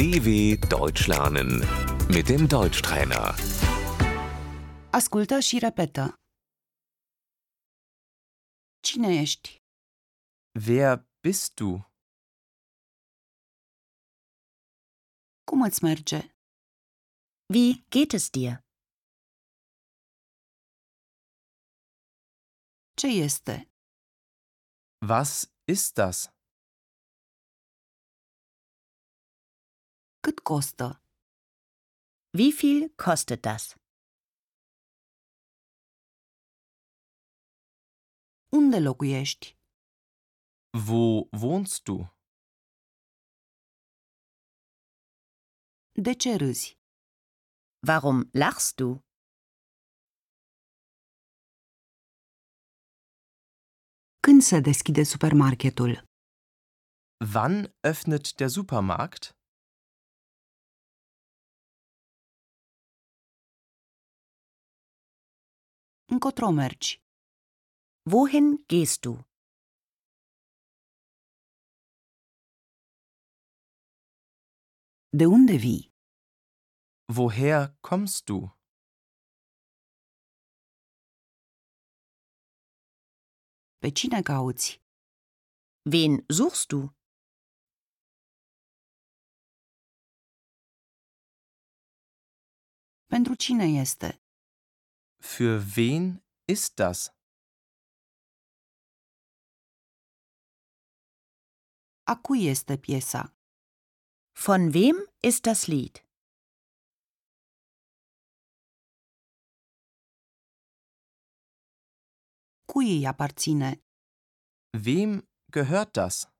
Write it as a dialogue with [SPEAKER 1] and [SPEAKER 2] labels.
[SPEAKER 1] DW Deutsch lernen mit dem Deutschtrainer.
[SPEAKER 2] Ascultă și repetă. Cine ești?
[SPEAKER 3] Wer bist du?
[SPEAKER 2] Cum îți merge?
[SPEAKER 4] Wie geht es dir?
[SPEAKER 2] Ce este?
[SPEAKER 3] Was ist das?
[SPEAKER 2] Cât costă?
[SPEAKER 4] Wie viel kostet das?
[SPEAKER 2] Unde locuiești?
[SPEAKER 3] Wo wohnst du?
[SPEAKER 2] De ce râzi?
[SPEAKER 4] Warum lachst du?
[SPEAKER 2] Când se deschide supermarketul?
[SPEAKER 3] Wann öffnet der Supermarkt?
[SPEAKER 2] Încotro mergi?
[SPEAKER 4] Wohin gehst du?
[SPEAKER 2] De unde vii?
[SPEAKER 3] Woher kommst du?
[SPEAKER 2] Pe cine cauți?
[SPEAKER 4] Wen suchst du?
[SPEAKER 2] Pentru cine este?
[SPEAKER 3] Für wen ist das?
[SPEAKER 2] A cui este piesa?
[SPEAKER 4] Von wem ist das Lied?
[SPEAKER 2] Cui îi aparține?
[SPEAKER 3] Wem gehört das?